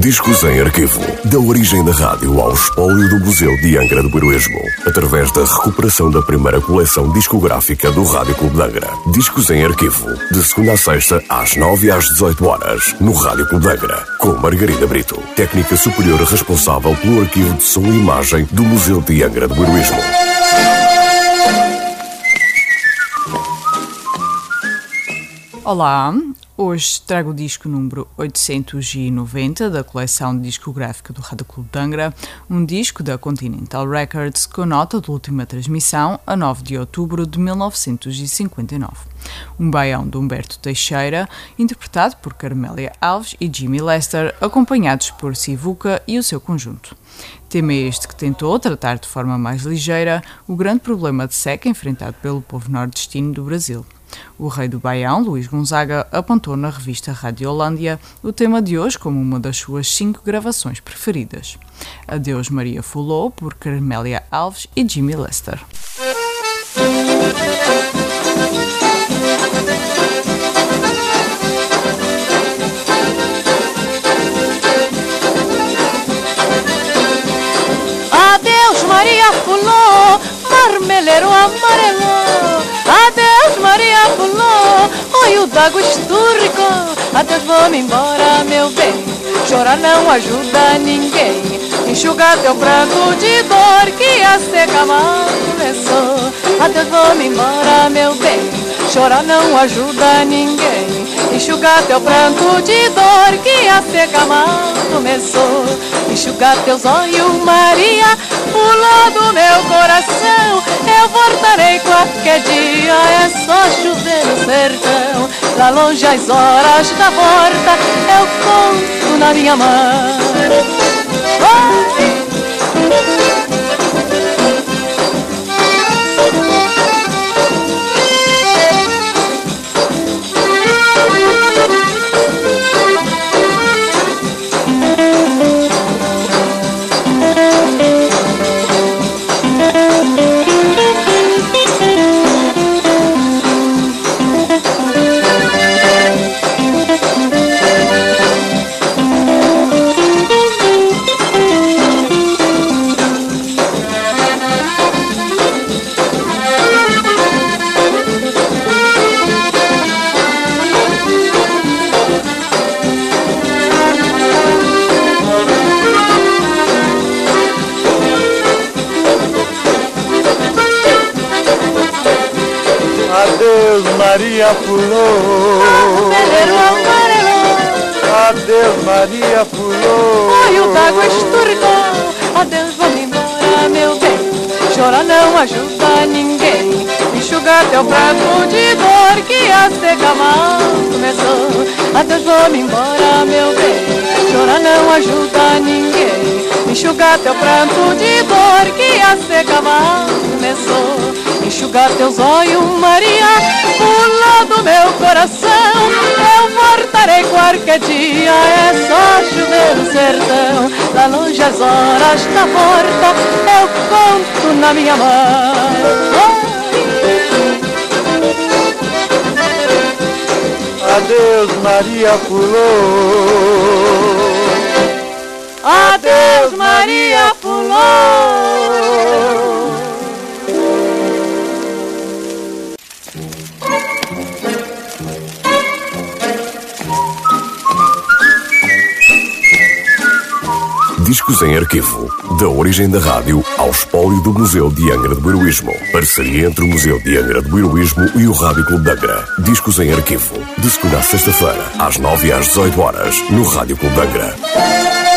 Discos em arquivo. Da origem da rádio ao espólio do Museu de Angra do Heroísmo. Através da recuperação da primeira coleção discográfica do Rádio Clube de Angra. Discos em arquivo. De segunda a sexta, às 9 às 18 horas. No Rádio Clube de Angra. Com Margarida Brito. Técnica superior responsável pelo arquivo de som e imagem do Museu de Angra do Heroísmo. Olá, hoje trago o disco número 890 da coleção discográfica do Rádio Clube de Angra, um disco da Continental Records com nota de última transmissão a 9 de outubro de 1959. Um baião de Humberto Teixeira, interpretado por Carmélia Alves e Jimmy Lester, acompanhados por Sivuca e o seu conjunto. Tema este que tentou tratar de forma mais ligeira o grande problema de seca enfrentado pelo povo nordestino do Brasil. O rei do Baião, Luís Gonzaga, apontou na revista Rádio Holândia o tema de hoje como uma das suas cinco gravações preferidas. Adeus Maria Fulô, por Carmélia Alves e Jimmy Lester. Adeus Maria Fulô, marmeleiro amarelo. Adeus Maria Fulô, olho d'água esturricou. Adeus vou-me embora meu bem, chorar não ajuda ninguém. Enxugar teu pranto de dor que a seca mal começou. Adeus vou-me embora meu bem, chorar não ajuda ninguém. Enxugar teu pranto de dor que a seca mal começou. Enxugar teus olhos, Maria, pulou do meu coração. Eu voltarei qualquer dia, é só chover no sertão. Lá longe as horas da volta, eu conto na minha mão. Adeus Maria amarelo. Adeus Maria Fulô. Olho d'água esturricou Adeus, vou-me embora, meu bem. Chorar não ajuda ninguém. Enxugar teu prato de dor Que a seca mal começou. Adeus, vou-me embora, meu bem. Chorar não ajuda ninguém. Enxugar teu pranto de dor Que a seca mal começou. Enxugar teus olhos, Maria coração. Eu voltarei qualquer dia É só chover no sertão. Lá longe as horas da porta Eu conto na minha mão. Adeus Maria Fulô. Adeus Maria Fulô Discos em arquivo. Da origem da rádio ao espólio do Museu de Angra do Heroísmo. Parceria entre o Museu de Angra do Heroísmo e o Rádio Clube de Angra. Discos em arquivo. De segunda a sexta-feira, às 9 e às 18 horas, no Rádio Clube de Angra.